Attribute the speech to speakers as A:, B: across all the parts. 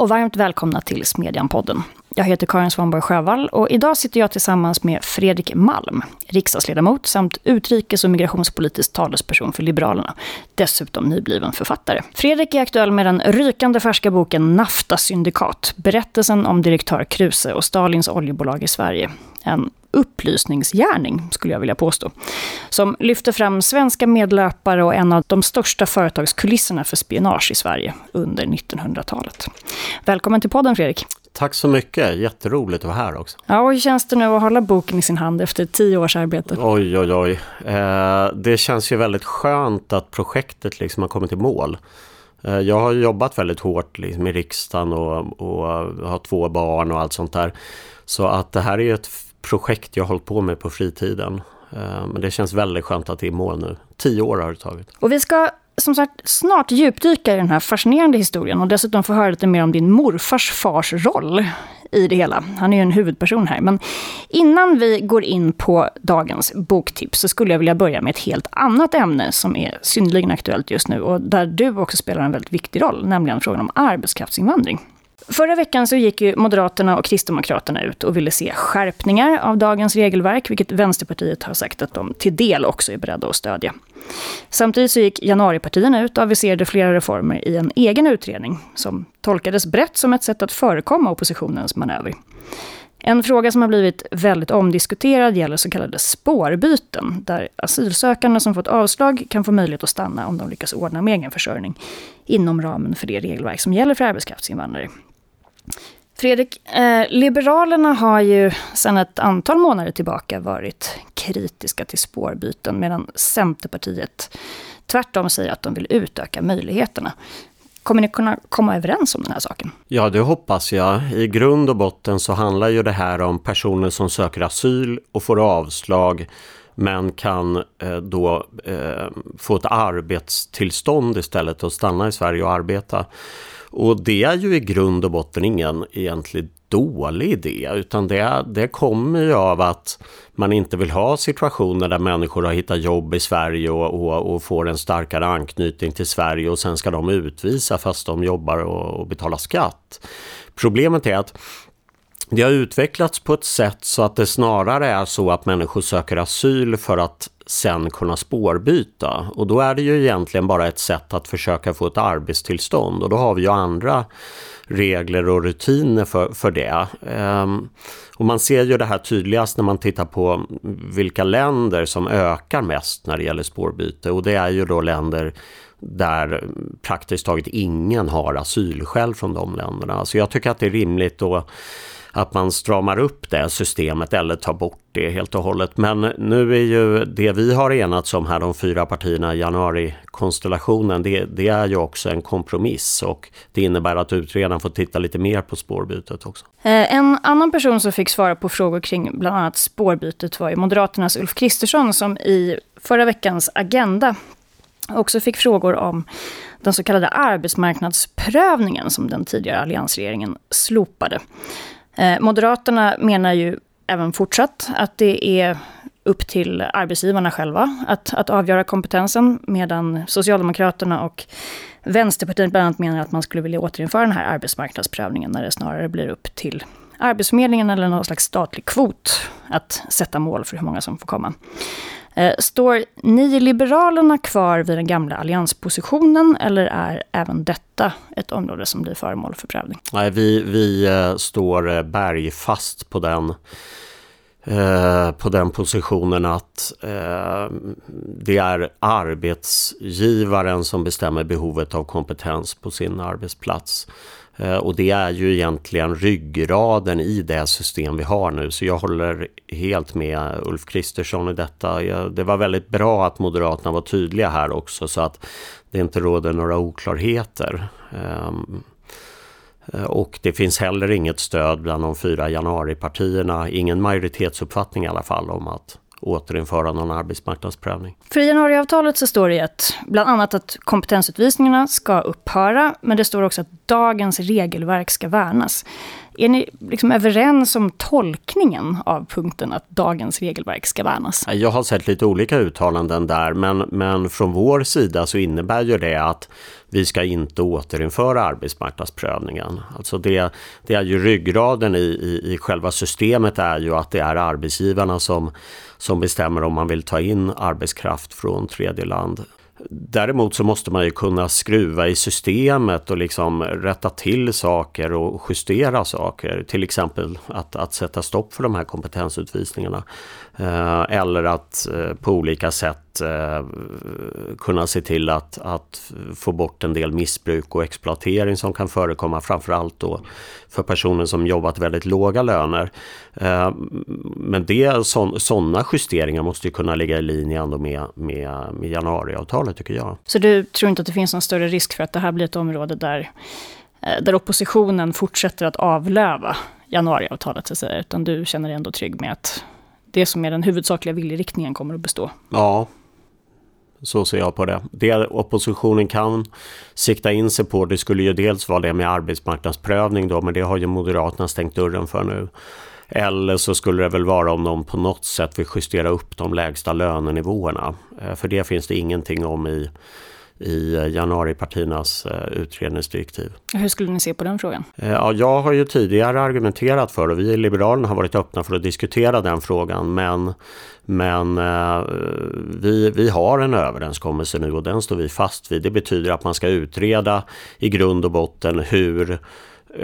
A: och varmt välkomna till Smedjan-podden. Jag heter Karin Svanborg Sjövall och idag sitter jag tillsammans med Fredrik Malm, riksdagsledamot samt utrikes och migrationspolitisk talesperson för Liberalerna. Dessutom nybliven författare. Fredrik är aktuell med den rykande färska boken Nafta-syndikat, berättelsen om direktör Kruse och Stalins oljebolag i Sverige. En upplysningsgärning, skulle jag vilja påstå. Som lyfter fram svenska medlöpare och en av de största företagskulisserna för spionage i Sverige under 1900-talet. Välkommen till podden Fredrik.
B: Tack så mycket, jätteroligt att vara här också.
A: Ja, och hur känns det nu att hålla boken i sin hand efter tio års arbete?
B: Oj, oj, oj. Eh, det känns ju väldigt skönt att projektet liksom har kommit i mål. Eh, jag har jobbat väldigt hårt liksom, i riksdagen och, och har två barn och allt sånt där. Så att det här är ju ett projekt jag hållit på med på fritiden. Eh, men det känns väldigt skönt att det är i mål nu. Tio år har det tagit.
A: Och vi ska som sagt snart djupdyka i den här fascinerande historien och dessutom få höra lite mer om din morfars fars roll i det hela. Han är ju en huvudperson här. Men innan vi går in på dagens boktips så skulle jag vilja börja med ett helt annat ämne som är synnerligen aktuellt just nu och där du också spelar en väldigt viktig roll, nämligen frågan om arbetskraftsinvandring. Förra veckan så gick ju Moderaterna och Kristdemokraterna ut och ville se skärpningar av dagens regelverk, vilket Vänsterpartiet har sagt att de till del också är beredda att stödja. Samtidigt så gick januaripartierna ut och aviserade flera reformer i en egen utredning, som tolkades brett som ett sätt att förekomma oppositionens manöver. En fråga som har blivit väldigt omdiskuterad gäller så kallade spårbyten, där asylsökande som fått avslag kan få möjlighet att stanna om de lyckas ordna med egen försörjning inom ramen för det regelverk som gäller för arbetskraftsinvandrare. Fredrik, eh, Liberalerna har ju sedan ett antal månader tillbaka varit kritiska till spårbyten medan Centerpartiet tvärtom säger att de vill utöka möjligheterna. Kommer ni kunna komma överens om den här saken?
B: Ja, det hoppas jag. I grund och botten så handlar ju det här om personer som söker asyl och får avslag men kan eh, då eh, få ett arbetstillstånd istället och stanna i Sverige och arbeta. Och det är ju i grund och botten ingen egentlig dålig idé utan det, det kommer ju av att man inte vill ha situationer där människor har hittat jobb i Sverige och, och, och får en starkare anknytning till Sverige och sen ska de utvisa fast de jobbar och, och betalar skatt. Problemet är att det har utvecklats på ett sätt så att det snarare är så att människor söker asyl för att sen kunna spårbyta. Och då är det ju egentligen bara ett sätt att försöka få ett arbetstillstånd och då har vi ju andra regler och rutiner för, för det. Um, och man ser ju det här tydligast när man tittar på vilka länder som ökar mest när det gäller spårbyte och det är ju då länder där praktiskt taget ingen har asylskäl från de länderna. Så jag tycker att det är rimligt att att man stramar upp det systemet eller tar bort det helt och hållet. Men nu är ju det vi har enats om här, de fyra partierna i januarikonstellationen, det, det är ju också en kompromiss och det innebär att utredaren får titta lite mer på spårbytet också.
A: Eh, en annan person som fick svara på frågor kring bland annat spårbytet var ju Moderaternas Ulf Kristersson som i förra veckans Agenda också fick frågor om den så kallade arbetsmarknadsprövningen som den tidigare alliansregeringen slopade. Eh, Moderaterna menar ju även fortsatt att det är upp till arbetsgivarna själva att, att avgöra kompetensen, medan Socialdemokraterna och Vänsterpartiet bland annat menar att man skulle vilja återinföra den här arbetsmarknadsprövningen när det snarare blir upp till Arbetsförmedlingen eller någon slags statlig kvot att sätta mål för hur många som får komma. Eh, står ni i Liberalerna kvar vid den gamla allianspositionen eller är även detta ett område som blir föremål för prövning?
B: Nej, vi, vi eh, står eh, bergfast på den Eh, på den positionen att eh, det är arbetsgivaren som bestämmer behovet av kompetens på sin arbetsplats. Eh, och det är ju egentligen ryggraden i det system vi har nu. Så jag håller helt med Ulf Kristersson i detta. Det var väldigt bra att Moderaterna var tydliga här också så att det inte råder några oklarheter. Ehm, Eh, och det finns heller inget stöd bland de fyra januaripartierna, ingen majoritetsuppfattning i alla fall om att återinföra någon arbetsmarknadsprövning.
A: För i januariavtalet så står det att bland annat att kompetensutvisningarna ska upphöra, men det står också att dagens regelverk ska värnas. Är ni liksom överens om tolkningen av punkten att dagens regelverk ska värnas?
B: Jag har sett lite olika uttalanden där men, men från vår sida så innebär ju det att vi ska inte återinföra arbetsmarknadsprövningen. Alltså det, det är ju ryggraden i, i, i själva systemet är ju att det är arbetsgivarna som, som bestämmer om man vill ta in arbetskraft från tredje land. Däremot så måste man ju kunna skruva i systemet och liksom rätta till saker och justera saker. Till exempel att, att sätta stopp för de här kompetensutvisningarna. Eh, eller att eh, på olika sätt eh, kunna se till att, att få bort en del missbruk och exploatering som kan förekomma framförallt då för personer som jobbat väldigt låga löner. Men sådana justeringar måste ju kunna ligga i linje ändå med, med, med januariavtalet tycker jag.
A: Så du tror inte att det finns någon större risk för att det här blir ett område där, där oppositionen fortsätter att avlöva januariavtalet så att säga, utan du känner dig ändå trygg med att det som är den huvudsakliga viljeriktningen kommer att bestå.
B: Ja, så ser jag på det. Det oppositionen kan sikta in sig på det skulle ju dels vara det med arbetsmarknadsprövning då, men det har ju Moderaterna stängt dörren för nu. Eller så skulle det väl vara om de på något sätt vill justera upp de lägsta lönenivåerna. Eh, för det finns det ingenting om i i januaripartiernas eh, utredningsdirektiv.
A: Hur skulle ni se på den frågan?
B: Eh, ja, jag har ju tidigare argumenterat för och vi i Liberalerna har varit öppna för att diskutera den frågan men, men eh, vi, vi har en överenskommelse nu och den står vi fast vid. Det betyder att man ska utreda i grund och botten hur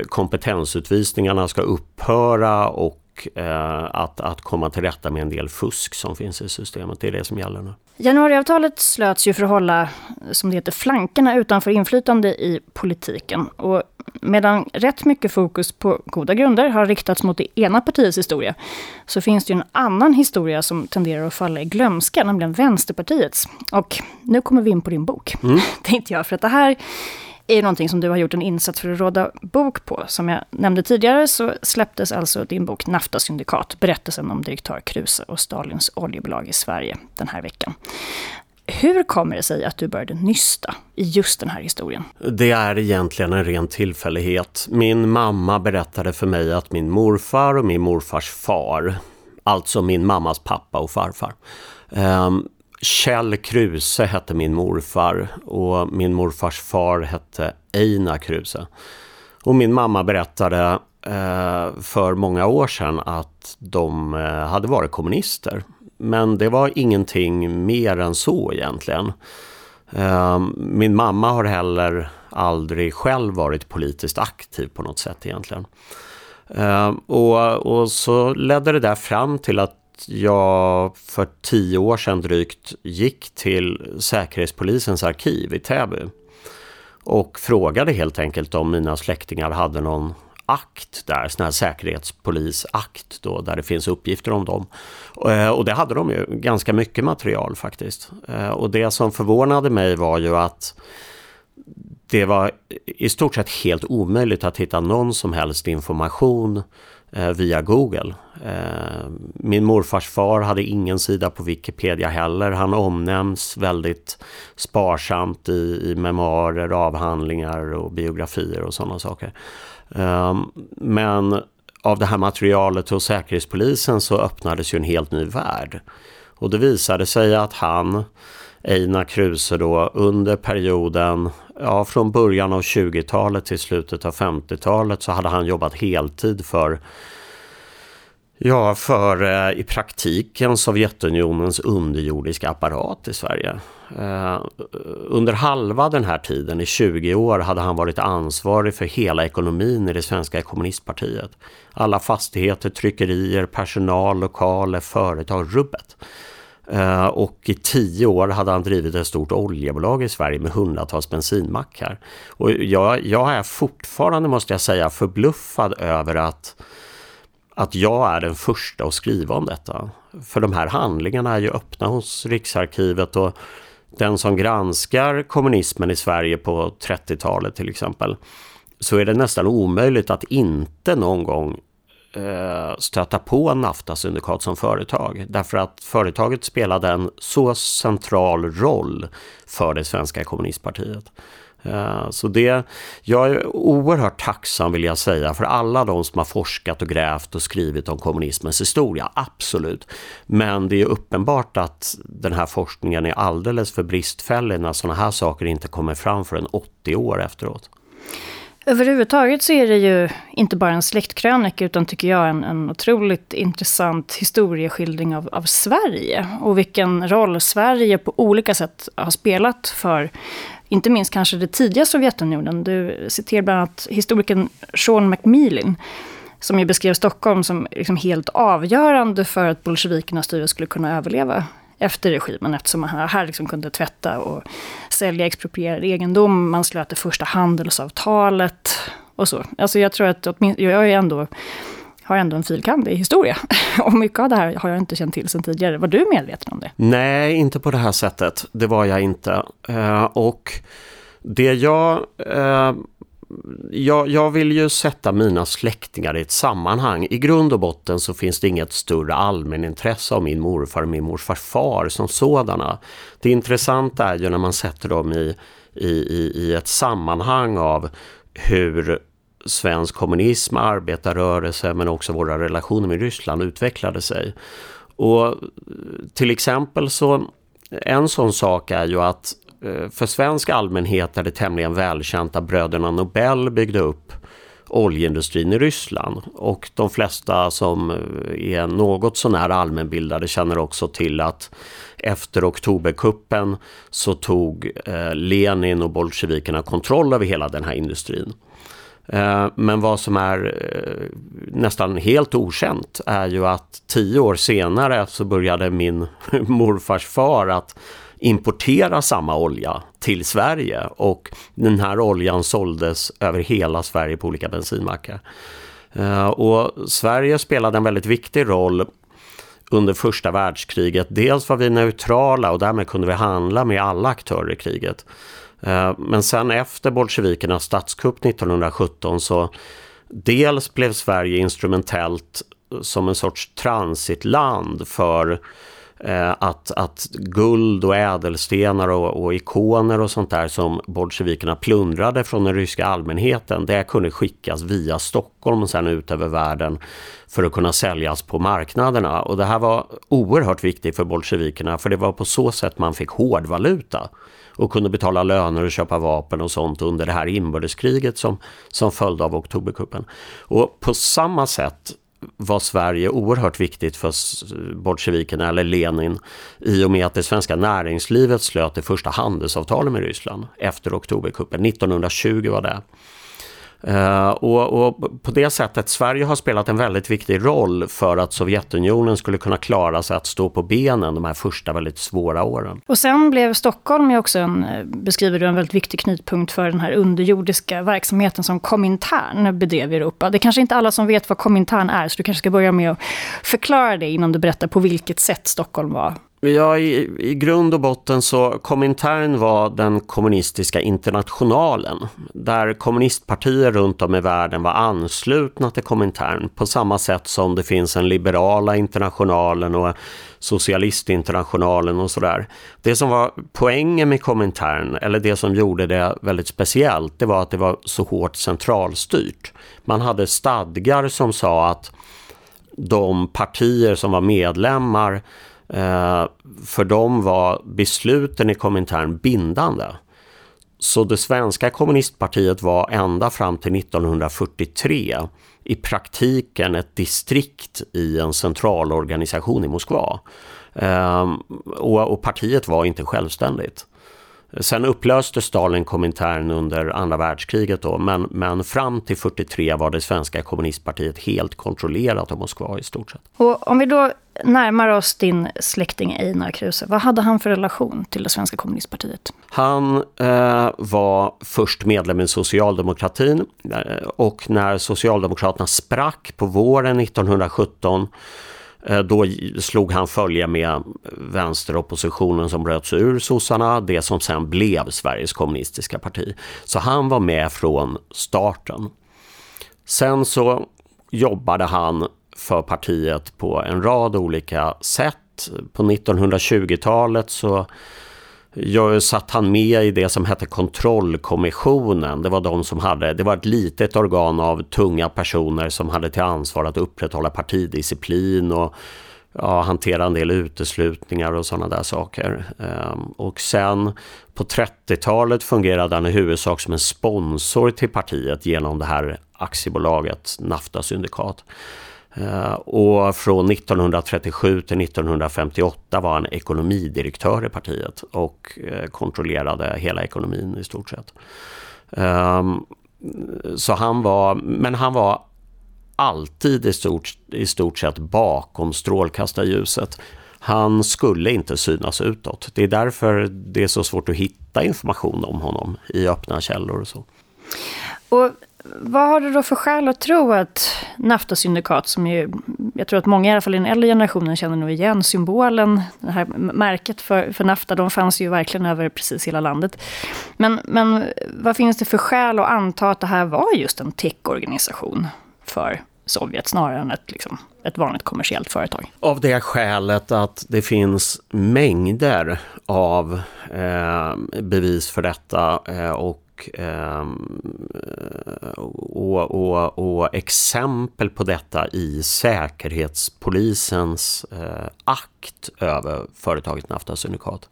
B: kompetensutvisningarna ska upphöra och eh, att, att komma till rätta med en del fusk som finns i systemet. Det är det som gäller nu.
A: Januariavtalet slöts ju för att hålla, som det heter, flankerna utanför inflytande i politiken. Och medan rätt mycket fokus på goda grunder har riktats mot det ena partiets historia, så finns det ju en annan historia som tenderar att falla i glömska, nämligen Vänsterpartiets. Och nu kommer vi in på din bok, mm. tänkte jag, för att det här är någonting som du har gjort en insats för att råda bok på. Som jag nämnde tidigare så släpptes alltså din bok Nafta syndikat, berättelsen om direktör Kruse och Stalins oljebolag i Sverige den här veckan. Hur kommer det sig att du började nysta i just den här historien?
B: Det är egentligen en ren tillfällighet. Min mamma berättade för mig att min morfar och min morfars far, alltså min mammas pappa och farfar, ehm, Kjell Kruse hette min morfar och min morfars far hette Einar Kruse. Och min mamma berättade eh, för många år sedan att de eh, hade varit kommunister. Men det var ingenting mer än så egentligen. Eh, min mamma har heller aldrig själv varit politiskt aktiv på något sätt egentligen. Eh, och, och så ledde det där fram till att jag för tio år sedan drygt gick till Säkerhetspolisens arkiv i Täby och frågade helt enkelt om mina släktingar hade någon akt där, sån här säkerhetspolisakt då, där det finns uppgifter om dem. Eh, och det hade de ju, ganska mycket material faktiskt. Eh, och det som förvånade mig var ju att det var i stort sett helt omöjligt att hitta någon som helst information Eh, via Google. Eh, min morfars far hade ingen sida på Wikipedia heller. Han omnämns väldigt sparsamt i, i memoarer, avhandlingar och biografier och sådana saker. Eh, men av det här materialet hos Säkerhetspolisen så öppnades ju en helt ny värld. Och det visade sig att han, Einar Kruse då, under perioden ja, från början av 20-talet till slutet av 50-talet så hade han jobbat heltid för Ja, för eh, i praktiken Sovjetunionens underjordiska apparat i Sverige. Eh, under halva den här tiden, i 20 år, hade han varit ansvarig för hela ekonomin i det svenska kommunistpartiet. Alla fastigheter, tryckerier, personal, lokaler, företag, rubbet. Eh, och i tio år hade han drivit ett stort oljebolag i Sverige med hundratals bensinmackar. Och jag, jag är fortfarande, måste jag säga, förbluffad över att, att jag är den första att skriva om detta. För de här handlingarna är ju öppna hos Riksarkivet och den som granskar kommunismen i Sverige på 30-talet till exempel så är det nästan omöjligt att inte någon gång Eh, stöta på Nafta-syndikat som företag. Därför att företaget spelade en så central roll för det svenska kommunistpartiet. Eh, så det, jag är oerhört tacksam vill jag säga för alla de som har forskat och grävt och skrivit om kommunismens historia, absolut. Men det är uppenbart att den här forskningen är alldeles för bristfällig när sådana här saker inte kommer fram förrän 80 år efteråt.
A: Överhuvudtaget så är det ju inte bara en släktkrönika utan tycker jag en, en otroligt intressant historieskildring av, av Sverige. Och vilken roll Sverige på olika sätt har spelat för inte minst kanske det tidiga Sovjetunionen. Du citerar bland annat historikern Sean McMillan, som ju beskrev Stockholm som liksom helt avgörande för att bolsjevikernas styre skulle kunna överleva efter regimen eftersom man här liksom kunde tvätta och sälja exproprierad egendom. Man slöt det första handelsavtalet och så. Alltså jag tror att jag är ändå, har ändå en filkand i historia. Och mycket av det här har jag inte känt till sedan tidigare. Var du medveten om det?
B: Nej, inte på det här sättet. Det var jag inte. Eh, och det jag eh, jag, jag, vill ju sätta mina släktingar i ett sammanhang. I grund och botten så finns det inget större allmänintresse av min morfar och min morfars far som sådana. Det intressanta är ju när man sätter dem i, i, i, i ett sammanhang av hur svensk kommunism, arbetarrörelse men också våra relationer med Ryssland utvecklade sig. Och till exempel så en sån sak är ju att Eh, för svensk allmänhet är det tämligen välkänt att bröderna Nobel byggde upp oljeindustrin i Ryssland. Och de flesta som eh, är något sånär allmänbildade känner också till att efter oktoberkuppen så tog eh, Lenin och bolsjevikerna kontroll över hela den här industrin. Men vad som är nästan helt okänt är ju att tio år senare så började min morfars far att importera samma olja till Sverige och den här oljan såldes över hela Sverige på olika bensinmackar. Eh, och Sverige spelade en väldigt viktig roll under första världskriget. Dels var vi neutrala och därmed kunde vi handla med alla aktörer i kriget. Eh, men sen efter bolsjevikernas statskupp 1917 så dels blev Sverige instrumentellt som en sorts transitland för Eh, att, att guld och ädelstenar och, och, ikoner och sånt där som bolsjevikerna plundrade från den ryska allmänheten, det kunde skickas via Stockholm och sen ut över världen för att kunna säljas på marknaderna. Och det här var oerhört viktigt för bolsjevikerna för det var på så sätt man fick hårdvaluta och kunde betala löner och köpa vapen och sånt under det här inbördeskriget som, som följde av oktoberkuppen. Och på samma sätt var Sverige oerhört viktigt för bolsjevikerna eller Lenin i och med att det svenska näringslivet slöt det första handelsavtalet med Ryssland efter oktoberkuppen. 1920 var det. Uh, och, och, på det sättet, Sverige har spelat en väldigt viktig roll för att Sovjetunionen skulle kunna klara sig att stå på benen de här första väldigt svåra åren.
A: Och sen blev Stockholm ju också en, eh, beskriver du, en väldigt viktig knutpunkt för den här underjordiska verksamheten som Komintern bedrev i Europa. Det är kanske inte alla som vet vad Komintern är, så du kanske ska börja med att förklara det innan du berättar på vilket sätt Stockholm var
B: Ja, i, i grund och botten så Komintern var den kommunistiska internationalen där kommunistpartier runt om i världen var anslutna till Komintern på samma sätt som det finns en liberala internationalen och socialistinternationalen och sådär. Det som var poängen med Komintern, eller det som gjorde det väldigt speciellt, det var att det var så hårt centralstyrt. Man hade stadgar som sa att de partier som var medlemmar Eh, för dem var besluten i Komintern bindande. Så det svenska kommunistpartiet var ända fram till 1943 i praktiken ett distrikt i en centralorganisation i Moskva. Eh, och, partiet var inte självständigt. Sen upplöste Stalin Komintern under andra världskriget då, men, men fram till 43 var det svenska kommunistpartiet helt kontrollerat av Moskva i stort sett.
A: Och om vi då närmar oss din släkting Einar Kruse, vad hade han för relation till det svenska kommunistpartiet?
B: Han eh, var först medlem i socialdemokratin eh, och när Socialdemokraterna sprack på våren 1917 Eh, Eh, då slog han följe med vänsteroppositionen som bröt sig ur sossarna, det som sen blev Sveriges kommunistiska parti. Så han var med från starten. Sen så jobbade han för partiet på en rad olika sätt. På 1920-talet så jag satt han med i det som hette kontrollkommissionen. Det var de som hade, det var ett litet organ av tunga personer som hade till ansvar att upprätthålla partidisciplin och ja, hantera en del uteslutningar och sådana där saker. Ehm, och sen på 30-talet fungerade han i huvudsak som en sponsor till partiet genom det här aktiebolaget Nafta syndikat. Eh, och från 1937 till 1958 var han ekonomidirektör i partiet och eh, kontrollerade hela ekonomin i stort sett. Ehm, så han var, men han var alltid i stort, i stort sett bakom strålkastarljuset. Han skulle inte synas utåt. Det är därför det är så svårt att hitta information om honom i öppna källor och så.
A: Och vad har du då för skäl att tro att Nafta-syndikat, som ju, jag tror att många i alla fall i den äldre generationen känner nog igen symbolen, det här märket för, för Nafta, de fanns ju verkligen över precis hela landet. Men, men vad finns det för skäl att anta att det här var just en tech-organisation? för Sovjet snarare än ett, liksom, ett vanligt kommersiellt företag.
B: Av det skälet att det finns mängder av eh, bevis för detta eh, och, och, ehm, eh, och, och, och, exempel på detta i Säkerhetspolisens eh, akt över företaget Nafta Syndikat.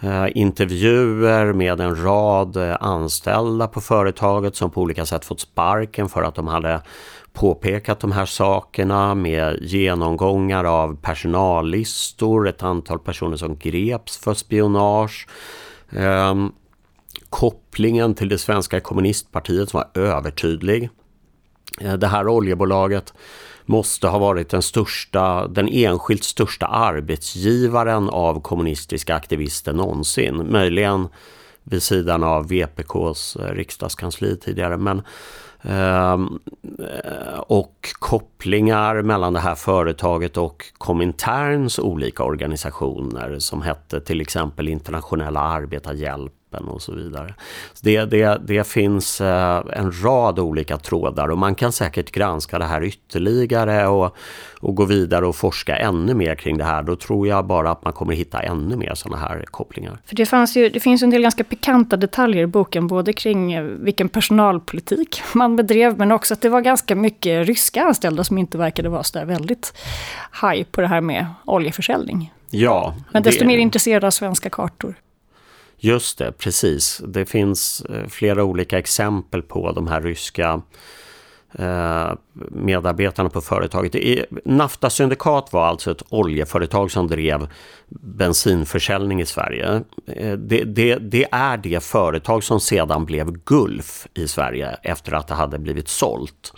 B: Eh, intervjuer med en rad anställda på företaget som på olika sätt fått sparken för att de hade påpekat de här sakerna med genomgångar av personallistor, ett antal personer som greps för spionage. Ehm, Kopplingen till det svenska kommunistpartiet som var övertydlig. Eh, det här oljebolaget måste ha varit den, största, den enskilt största arbetsgivaren av kommunistiska aktivister någonsin. Möjligen vid sidan av VPKs eh, riksdagskansli tidigare. Men ehm, eh, och kopplingar mellan det här företaget och Kominterns olika organisationer som hette till exempel Internationella arbetarhjälp kroppen och så vidare. Så det, det, det finns eh, en rad olika trådar och man kan säkert granska det här ytterligare och, och gå vidare och forska ännu mer kring det här. Då tror jag bara att man kommer hitta ännu mer sådana här kopplingar.
A: För det, fanns ju, det finns en del ganska pikanta detaljer i boken, både kring eh, vilken personalpolitik man bedrev, men också att det var ganska mycket ryska anställda som inte verkade vara så där väldigt haj på det här med oljeförsäljning.
B: Ja.
A: Men desto det... mer intresserade av svenska kartor.
B: Just det, precis. Det finns eh, flera olika exempel på de här ryska eh, medarbetarna på företaget. Nafta Syndikat var alltså ett oljeföretag som drev bensinförsäljning i Sverige. Eh, det, det, det, är det företag som sedan blev Gulf i Sverige efter att det hade blivit sålt.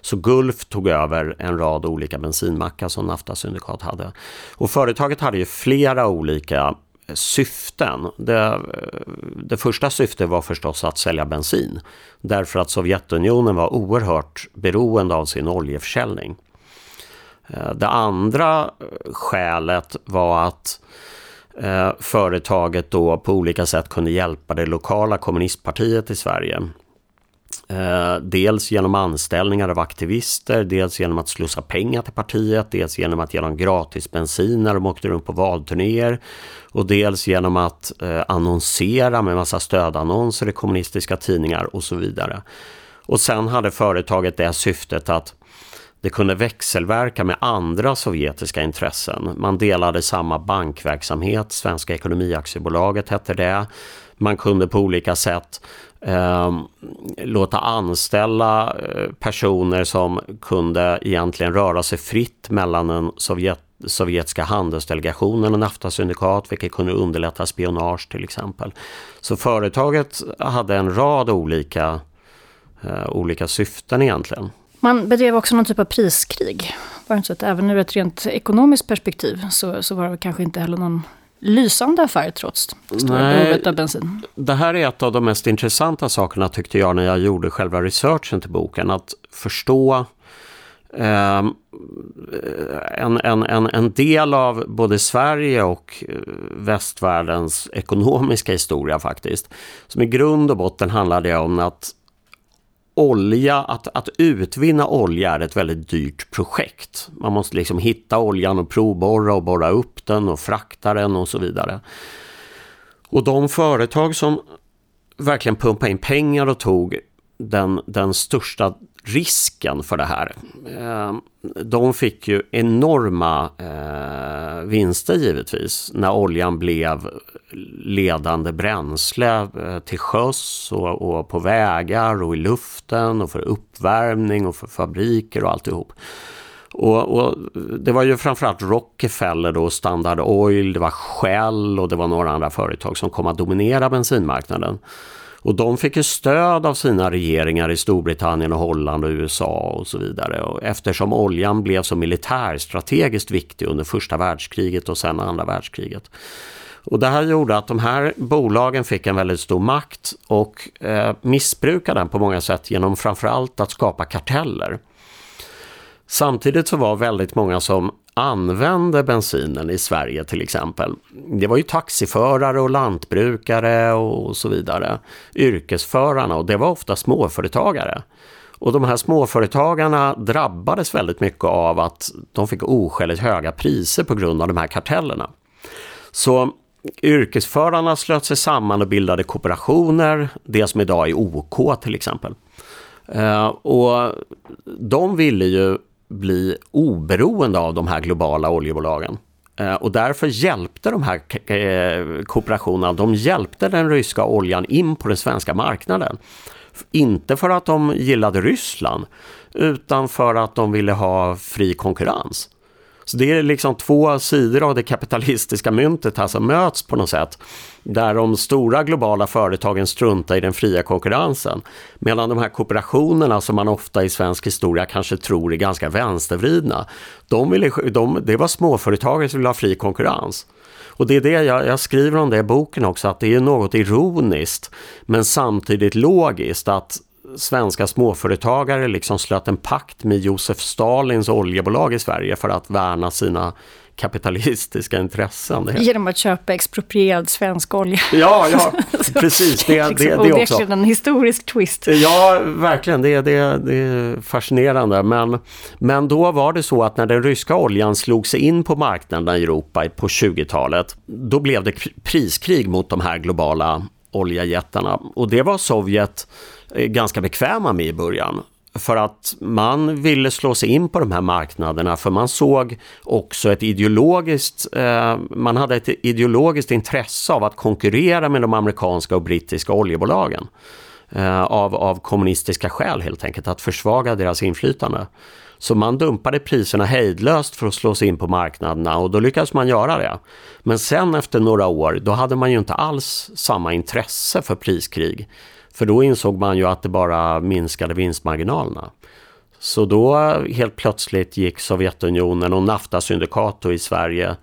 B: Så Gulf tog över en rad olika bensinmackar som Nafta Syndikat hade. Och företaget hade ju flera olika syften. Det, det, första syftet var förstås att sälja bensin. Därför att Sovjetunionen var oerhört beroende av sin oljeförsäljning. Eh, det andra eh, skälet var att eh, företaget då på olika sätt kunde hjälpa det lokala kommunistpartiet i Sverige Eh, dels genom anställningar av aktivister, dels genom att slussa pengar till partiet, dels genom att ge dem gratis bensin när de åkte runt på valturnéer och dels genom att eh, annonsera med massa stödannonser i kommunistiska tidningar och så vidare. Och sen hade företaget det syftet att det kunde växelverka med andra sovjetiska intressen. Man delade samma bankverksamhet, Svenska Ekonomiaktiebolaget hette det. Man kunde på olika sätt eh, låta anställa eh, personer som kunde egentligen röra sig fritt mellan den Sovjet, sovjetiska handelsdelegationen och Nafta-syndikat, vilket kunde underlätta spionage till exempel. Så företaget hade en rad olika, eh, olika syften egentligen.
A: Man bedrev också någon typ av priskrig. Var det inte så att även ur ett rent ekonomiskt perspektiv så, så var det kanske inte heller någon lysande affär trots det stora behovet av bensin.
B: Det här är ett av de mest intressanta sakerna tyckte jag när jag gjorde själva researchen till boken. Att förstå eh, en, en, en, en del av både Sverige och eh, västvärldens ekonomiska historia faktiskt. Som i grund och botten handlar det om att olja, att, att utvinna olja är ett väldigt dyrt projekt. Man måste liksom hitta oljan och provborra och borra upp den och frakta den och så vidare. Och de företag som verkligen pumpade in pengar och tog den, den största risken för det här. Eh, de fick ju enorma eh, vinster givetvis när oljan blev ledande bränsle eh, till sjöss och, och på vägar och i luften och för uppvärmning och för fabriker och alltihop. Och, och, det var ju framförallt Rockefeller då, Standard Oil, det var Shell och det var några andra företag som kom att dominera bensinmarknaden. Och de fick ju stöd av sina regeringar i Storbritannien och Holland och USA och så vidare. Och eftersom oljan blev så militärstrategiskt viktig under första världskriget och sen andra världskriget. Och det här gjorde att de här bolagen fick en väldigt stor makt och eh, missbrukade den på många sätt genom framförallt att skapa karteller. Samtidigt så var väldigt många som använde bensinen i Sverige till exempel. Det var ju taxiförare och lantbrukare och så vidare. Yrkesförarna och det var ofta småföretagare. Och de här småföretagarna drabbades väldigt mycket av att de fick oskäligt höga priser på grund av de här kartellerna. Så yrkesförarna slöt sig samman och bildade kooperationer, det som idag är OK till exempel. Eh, och de ville ju bli oberoende av de här globala oljebolagen. Eh, och därför hjälpte de här eh, kooperationerna, de hjälpte den ryska oljan in på den svenska marknaden. Inte för att de gillade Ryssland, utan för att de ville ha fri konkurrens. Så det är liksom två sidor av det kapitalistiska myntet här som möts på något sätt. Där de stora globala företagen struntar i den fria konkurrensen. Medan de här kooperationerna som man ofta i svensk historia kanske tror är ganska vänstervridna. De ville, de, det var småföretagare som ville ha fri konkurrens. Och det är det jag, jag, skriver om det i boken också, att det är något ironiskt men samtidigt logiskt att svenska småföretagare liksom slöt en pakt med Josef Stalins oljebolag i Sverige för att värna sina kapitalistiska intressen.
A: Genom att köpa exproprierad svensk olja.
B: Ja, ja precis. Det, liksom det, det också.
A: en historisk twist.
B: Ja, verkligen. Det, det, det är fascinerande. Men, men då var det så att när den ryska oljan slog sig in på marknaden i Europa på 20-talet, då blev det priskrig mot de här globala oljejättarna. Och det var Sovjet eh, ganska bekväma med i början. För att man ville slå sig in på de här marknaderna för man såg också ett ideologiskt, eh, man hade ett ideologiskt intresse av att konkurrera med de amerikanska och brittiska oljebolagen. Eh, av, av kommunistiska skäl helt enkelt, att försvaga deras inflytande. Så man dumpade priserna hejdlöst för att slå sig in på marknaderna och då lyckades man göra det. Men sen efter några år, då hade man ju inte alls samma intresse för priskrig. För då insåg man ju att det bara minskade vinstmarginalerna. Så då helt plötsligt gick Sovjetunionen och NAFTA-syndikato i Sverige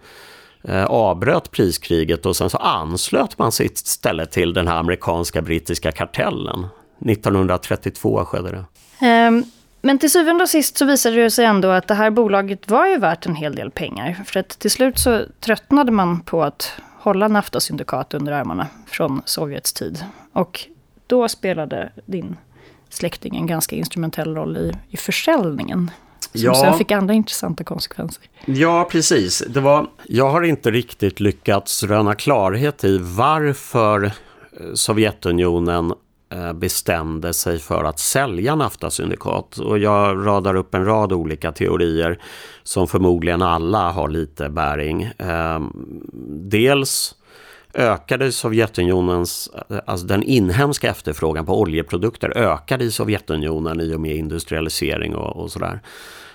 B: eh, avbröt priskriget och sen så anslöt man sig istället till den här amerikanska brittiska kartellen. 1932 skedde det.
A: Um, men till syvende och sist så visade det sig ändå att det här bolaget var ju värt en hel del pengar. För att till slut så tröttnade man på att hålla NAFTA-syndikat under armarna från Sovjets tid. Och då spelade din släkting en ganska instrumentell roll i, i försäljningen. Som ja. sen fick andra intressanta konsekvenser.
B: Ja, precis. Det var, jag har inte riktigt lyckats röna klarhet i varför eh, Sovjetunionen Eh, bestämde sig för att sälja NAFTA-syndikat. Och jag radar upp en rad olika teorier som förmodligen alla har lite bäring. Ehm, dels ökade Sovjetunionens, eh, alltså den inhemska efterfrågan på oljeprodukter ökade i Sovjetunionen i och med industrialisering och, och sådär.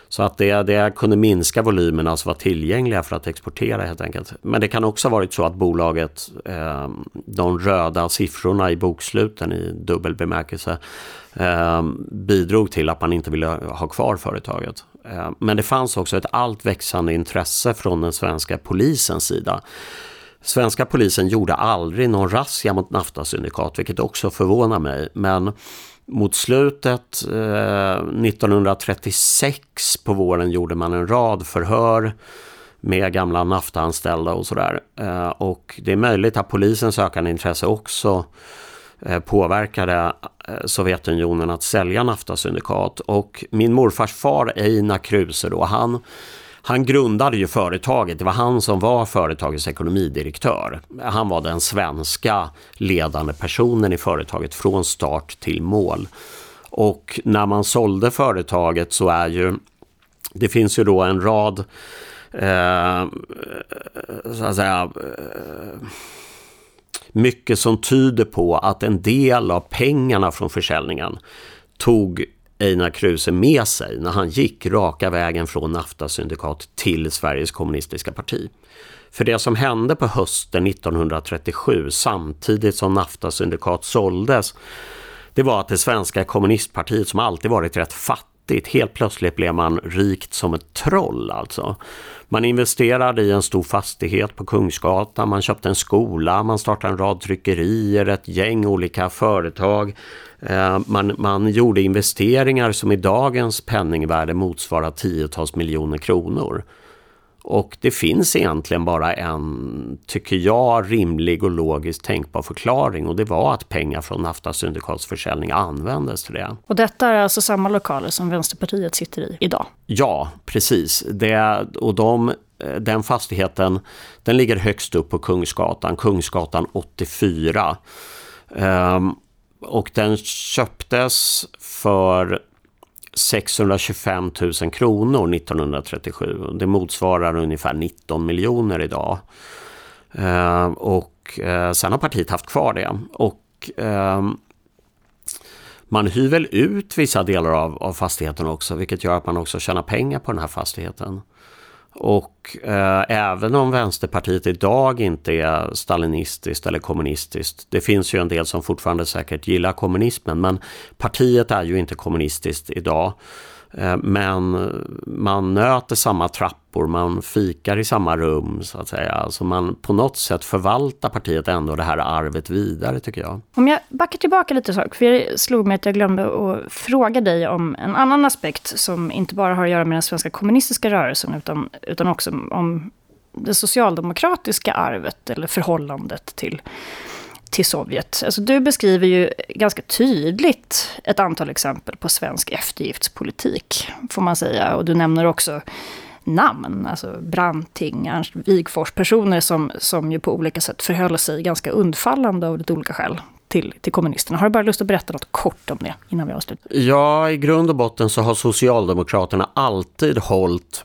B: Så att det, det kunde minska volymerna som alltså var tillgängliga för att exportera helt enkelt. Men det kan också ha varit så att bolaget, eh, de röda siffrorna i boksluten i dubbel bemärkelse, eh, bidrog till att man inte ville ha kvar företaget. Eh, men det fanns också ett allt växande intresse från den svenska polisens sida Svenska polisen gjorde aldrig någon razzia mot NAFTA-syndikat, vilket också förvånar mig. Men mot slutet, eh, 1936 på våren, gjorde man en rad förhör med gamla NAFTA-anställda och sådär. Eh, och det är möjligt att polisens ökande intresse också eh, påverkade eh, Sovjetunionen att sälja NAFTA-syndikat. Och min morfars far Einar Kruse då, han han grundade ju företaget, det var han som var företagets ekonomidirektör. Han var den svenska ledande personen i företaget från start till mål. Och när man sålde företaget så är ju, det finns ju då en rad, eh, så att säga, eh, mycket som tyder på att en del av pengarna från försäljningen tog Einar Kruse med sig när han gick raka vägen från NAFTA-syndikat till Sveriges kommunistiska parti. För det som hände på hösten 1937 samtidigt som NAFTA-syndikat såldes det var att det svenska kommunistpartiet som alltid varit rätt fattigt, helt plötsligt blev man rikt som ett troll alltså. Man investerade i en stor fastighet på Kungsgatan, man köpte en skola, man startade en rad tryckerier, ett gäng olika företag. Eh, man, man gjorde investeringar som i dagens penningvärde motsvarar tiotals miljoner kronor. Och det finns egentligen bara en, tycker jag, rimlig och logiskt tänkbar förklaring och det var att pengar från Nafta syndikatsförsäljning användes till det.
A: Och detta är alltså samma lokaler som Vänsterpartiet sitter i idag?
B: Ja, precis. Det, och de, den fastigheten den ligger högst upp på Kungsgatan, Kungsgatan 84. Um, ehm, och den köptes för 625 000 kronor 1937. Det motsvarar ungefär 19 miljoner idag. Eh, och eh, sen har partiet haft kvar det. Och eh, man hyr väl ut vissa delar av, av fastigheten också, vilket gör att man också tjänar pengar på den här fastigheten. Och eh, även om Vänsterpartiet idag inte är stalinistiskt eller kommunistiskt, det finns ju en del som fortfarande säkert gillar kommunismen, men partiet är ju inte kommunistiskt idag. Eh, men man nöter samma trappor, man fikar i samma rum så att säga. Alltså man på något sätt förvaltar partiet ändå det här arvet vidare tycker jag.
A: Om jag backar tillbaka lite sak, för jag slog mig att jag glömde att fråga dig om en annan aspekt som inte bara har att göra med den svenska kommunistiska rörelsen utan, utan också om det socialdemokratiska arvet eller förhållandet till till Sovjet. Alltså, du beskriver ju ganska tydligt ett antal exempel på svensk eftergiftspolitik, får man säga. Och du nämner också namn, alltså Branting, Ernst Wigfors, personer som, som ju på olika sätt förhöll sig ganska undfallande av lite olika skäl till, till kommunisterna. Har du bara lust att berätta något kort om det innan vi avslutar?
B: Ja, i grund och botten så har Socialdemokraterna alltid hållit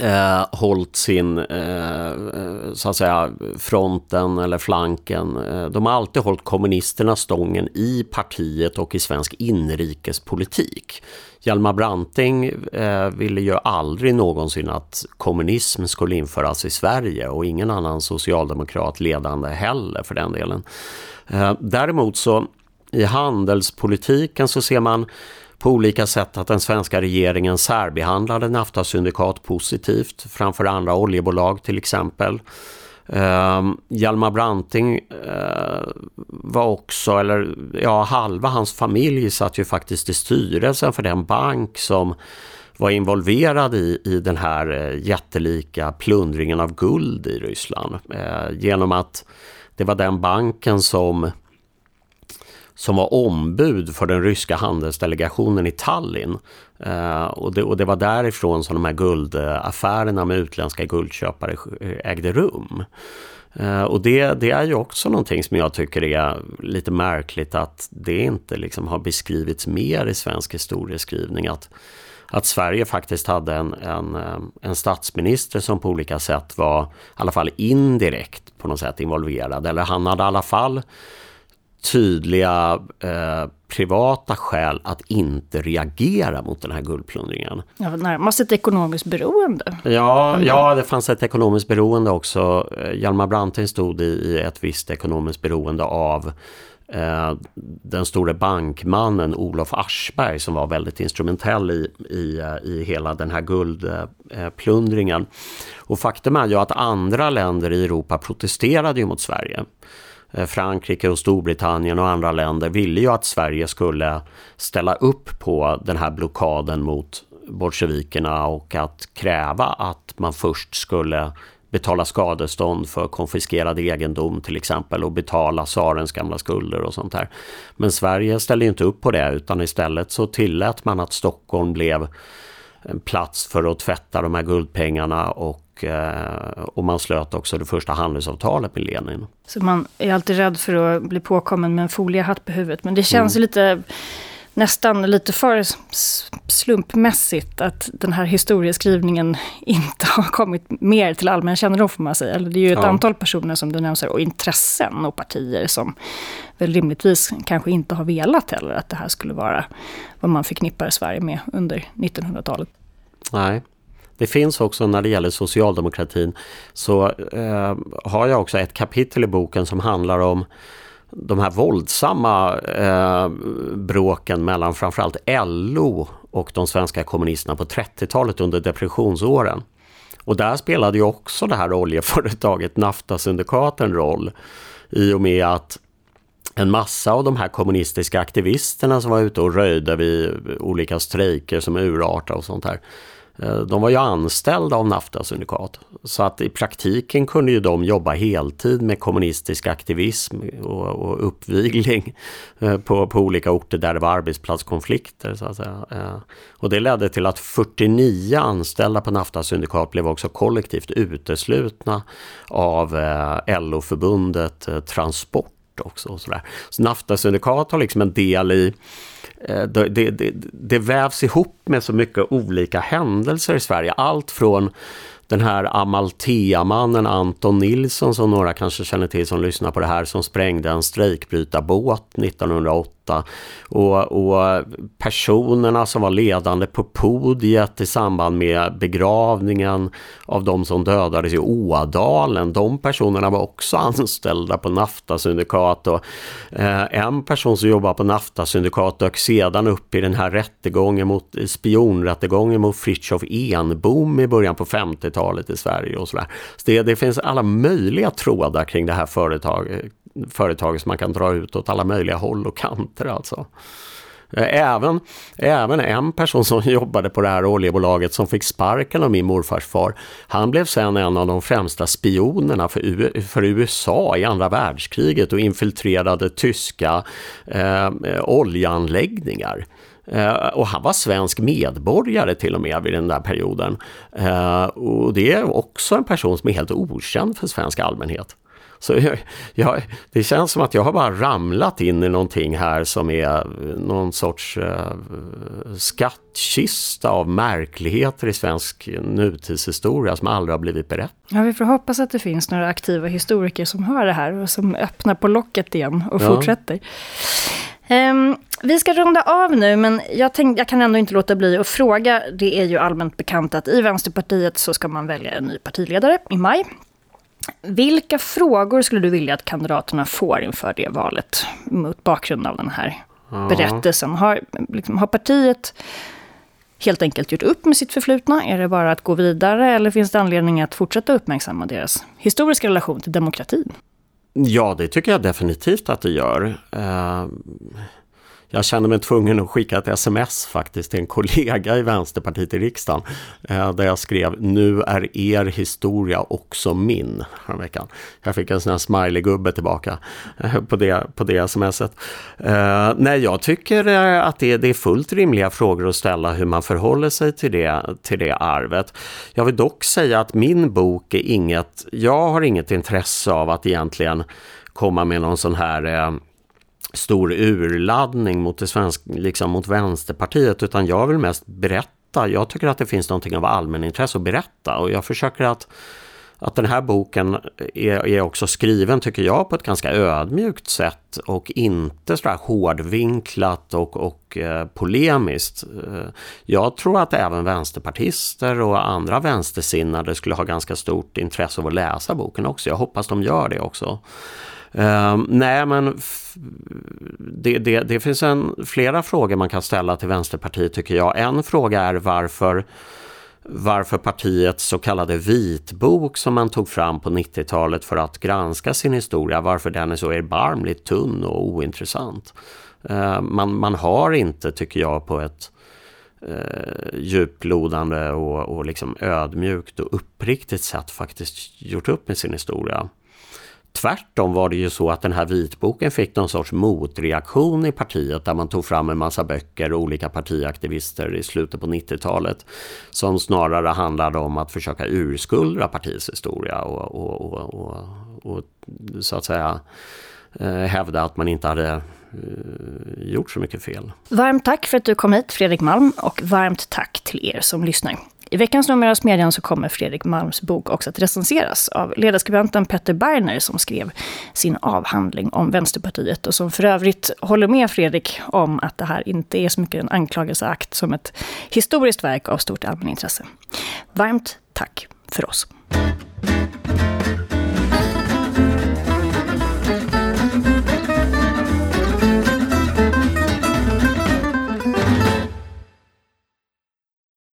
B: eh, hållit sin, eh, eh, så att säga, fronten eller flanken. Eh, de har alltid hållit kommunisterna stången i partiet och i svensk inrikespolitik. Hjalmar Branting eh, ville ju aldrig någonsin att kommunism skulle införas i Sverige och ingen annan socialdemokrat ledande heller för den delen. Eh, däremot så i handelspolitiken så ser man på olika sätt att den svenska regeringen särbehandlade Nafta-syndikat positivt framför andra oljebolag till exempel. Uh, Hjalmar Branting uh, var också, eller ja, halva hans familj satt ju faktiskt i styrelsen för den bank som var involverad i, i den här uh, jättelika plundringen av guld i Ryssland. Uh, genom att det var den banken som som var ombud för den ryska handelsdelegationen i Tallinn. Eh, och, det, och, det, var därifrån som de här guldaffärerna med utländska guldköpare eh, ägde rum. Eh, och det, det, är ju också någonting som jag tycker är lite märkligt att det inte liksom har beskrivits mer i svensk historieskrivning. Att, att Sverige faktiskt hade en, en, en statsminister som på olika sätt var i alla fall indirekt på något sätt involverad. Eller han hade i alla fall tydliga eh, privata skäl att inte reagera mot den här guldplundringen.
A: Ja, närmast ett ekonomiskt beroende.
B: Ja, ja, det fanns ett ekonomiskt beroende också. Eh, Hjalmar Branting stod i, i ett visst ekonomiskt beroende av eh, den store bankmannen Olof Aschberg som var väldigt instrumentell i, i, eh, i hela den här guldplundringen. Och faktum är ju att andra länder i Europa protesterade ju mot Sverige. Eh, Frankrike och Storbritannien och andra länder ville ju att Sverige skulle ställa upp på den här blockaden mot bolsjevikerna och att kräva att man först skulle betala skadestånd för konfiskerad egendom till exempel och betala tsarens gamla skulder och sånt där. Men Sverige ställde inte upp på det utan istället så tillät man att Stockholm blev en plats för att tvätta de här guldpengarna och, eh, och man slöt också det första handelsavtalet med Lenin.
A: Så man är alltid rädd för att bli påkommen med en foliehatt på huvudet. Men det känns mm. lite nästan lite för slumpmässigt att den här historieskrivningen inte har kommit mer till allmän kännedom får man säga. Eller det är ju ett ja. antal personer som du nämner och intressen och partier som väl rimligtvis kanske inte har velat heller att det här skulle vara vad man förknippar Sverige med under 1900-talet.
B: Nej. Det finns också när det gäller socialdemokratin så eh, har jag också ett kapitel i boken som handlar om de här våldsamma eh, bråken mellan framförallt LO och de svenska kommunisterna på 30-talet under depressionsåren. Och där spelade ju också det här oljeföretaget NAFTA-syndikaten, roll i och med att en massa av de här kommunistiska aktivisterna som var ute och röjde vid olika strejker som urartade och sånt här Eh, de var ju anställda av Nafta syndikat. Så att i praktiken kunde ju de jobba heltid med kommunistisk aktivism och, och uppvigling eh, på, på olika orter där det var arbetsplatskonflikter. Så att säga. Eh, och det ledde till att 49 anställda på Nafta syndikat blev också kollektivt uteslutna av LO-förbundet Transport också. Och så där. så Nafta syndikat har liksom en del i eh, det, det, det, det, vävs ihop med så mycket olika händelser i Sverige. Allt från den här Amalthea-mannen Anton Nilsson som några kanske känner till som lyssnar på det här som sprängde en strejkbrytarbåt 1908. Och, och, personerna som var ledande på podiet i samband med begravningen av de som dödades i Ådalen, de personerna var också anställda på Nafta-syndikat. Och, eh, en person som jobbar på Nafta-syndikat dök sedan upp i den här rättegången mot, spionrättegången mot Fritiof Enbom i början på 50 kapitalet i Sverige. och sådär. Så det, det finns alla möjliga trådar kring det här eh, företaget företag som man kan dra ut åt alla möjliga håll och kanter alltså. Eh, även, även en person som jobbade på det här oljebolaget som fick sparken av min morfars far, han blev sen en av de främsta spionerna för, för USA i andra världskriget och infiltrerade tyska eh, oljeanläggningar. Eh, och han var svensk medborgare till och med vid den där perioden. Eh, och det är också en person som är helt okänd för svensk allmänhet. Så jag, jag, det känns som att jag har bara ramlat in i någonting här som är någon sorts uh, skattkista av märkligheter i svensk nutidshistoria som aldrig har blivit berättad.
A: Ja, vi får hoppas att det finns några aktiva historiker som hör det här och som öppnar på locket igen och ja. fortsätter. Um, vi ska runda av nu, men jag, tänk, jag kan ändå inte låta bli att fråga. Det är ju allmänt bekant att i Vänsterpartiet så ska man välja en ny partiledare i maj. Vilka frågor skulle du vilja att kandidaterna får inför det valet? Mot bakgrund av den här ja. berättelsen. Har, liksom, har partiet helt enkelt gjort upp med sitt förflutna? Är det bara att gå vidare eller finns det anledning att fortsätta uppmärksamma deras historiska relation till demokratin?
B: Ja, det tycker jag definitivt att det gör. Jag kände mig tvungen att skicka ett sms faktiskt till en kollega i Vänsterpartiet i riksdagen. Eh, där jag skrev Nu är er historia också min. Veckan. Jag fick en sån här smiley-gubbe tillbaka eh, på det, på det smset. Eh, nej, jag tycker eh, att det, det är fullt rimliga frågor att ställa hur man förhåller sig till det, till det arvet. Jag vill dock säga att min bok är inget, jag har inget intresse av att egentligen komma med någon sån här eh, stor urladdning mot, det svenska, liksom mot Vänsterpartiet utan jag vill mest berätta. Jag tycker att det finns någonting av allmänintresse att berätta och jag försöker att att den här boken är, är, också skriven, tycker jag, på ett ganska ödmjukt sätt och inte sådär hårdvinklat och, och eh, polemiskt. Eh, jag tror att även vänsterpartister och andra vänstersinnade skulle ha ganska stort intresse av att läsa boken också. Jag hoppas de gör det också. Uh, nej men det, det, det, finns en, flera frågor man kan ställa till Vänsterpartiet tycker jag. En fråga är varför, varför partiets så kallade vitbok som man tog fram på 90-talet för att granska sin historia, varför den är så erbarmligt tunn och ointressant. Uh, man, man har inte, tycker jag, på ett eh, djuplodande och, och liksom ödmjukt och uppriktigt sätt faktiskt gjort upp med sin historia. Tvärtom var det ju så att den här vitboken fick någon sorts motreaktion i partiet där man tog fram en massa böcker och olika partiaktivister i slutet på 90-talet som snarare handlade om att försöka urskuldra partiets historia och, och, och, och, och så att säga eh, hävda att man inte hade eh, gjort så mycket fel.
A: Varmt tack för att du kom hit Fredrik Malm och varmt tack till er som lyssnar. I veckans nummer av Smedjan så kommer Fredrik Malms bok också att recenseras av ledarskribenten Petter Berner som skrev sin avhandling om Vänsterpartiet och som för övrigt håller med Fredrik om att det här inte är så mycket en anklagelseakt som ett historiskt verk av stort allmänintresse. Varmt tack för oss.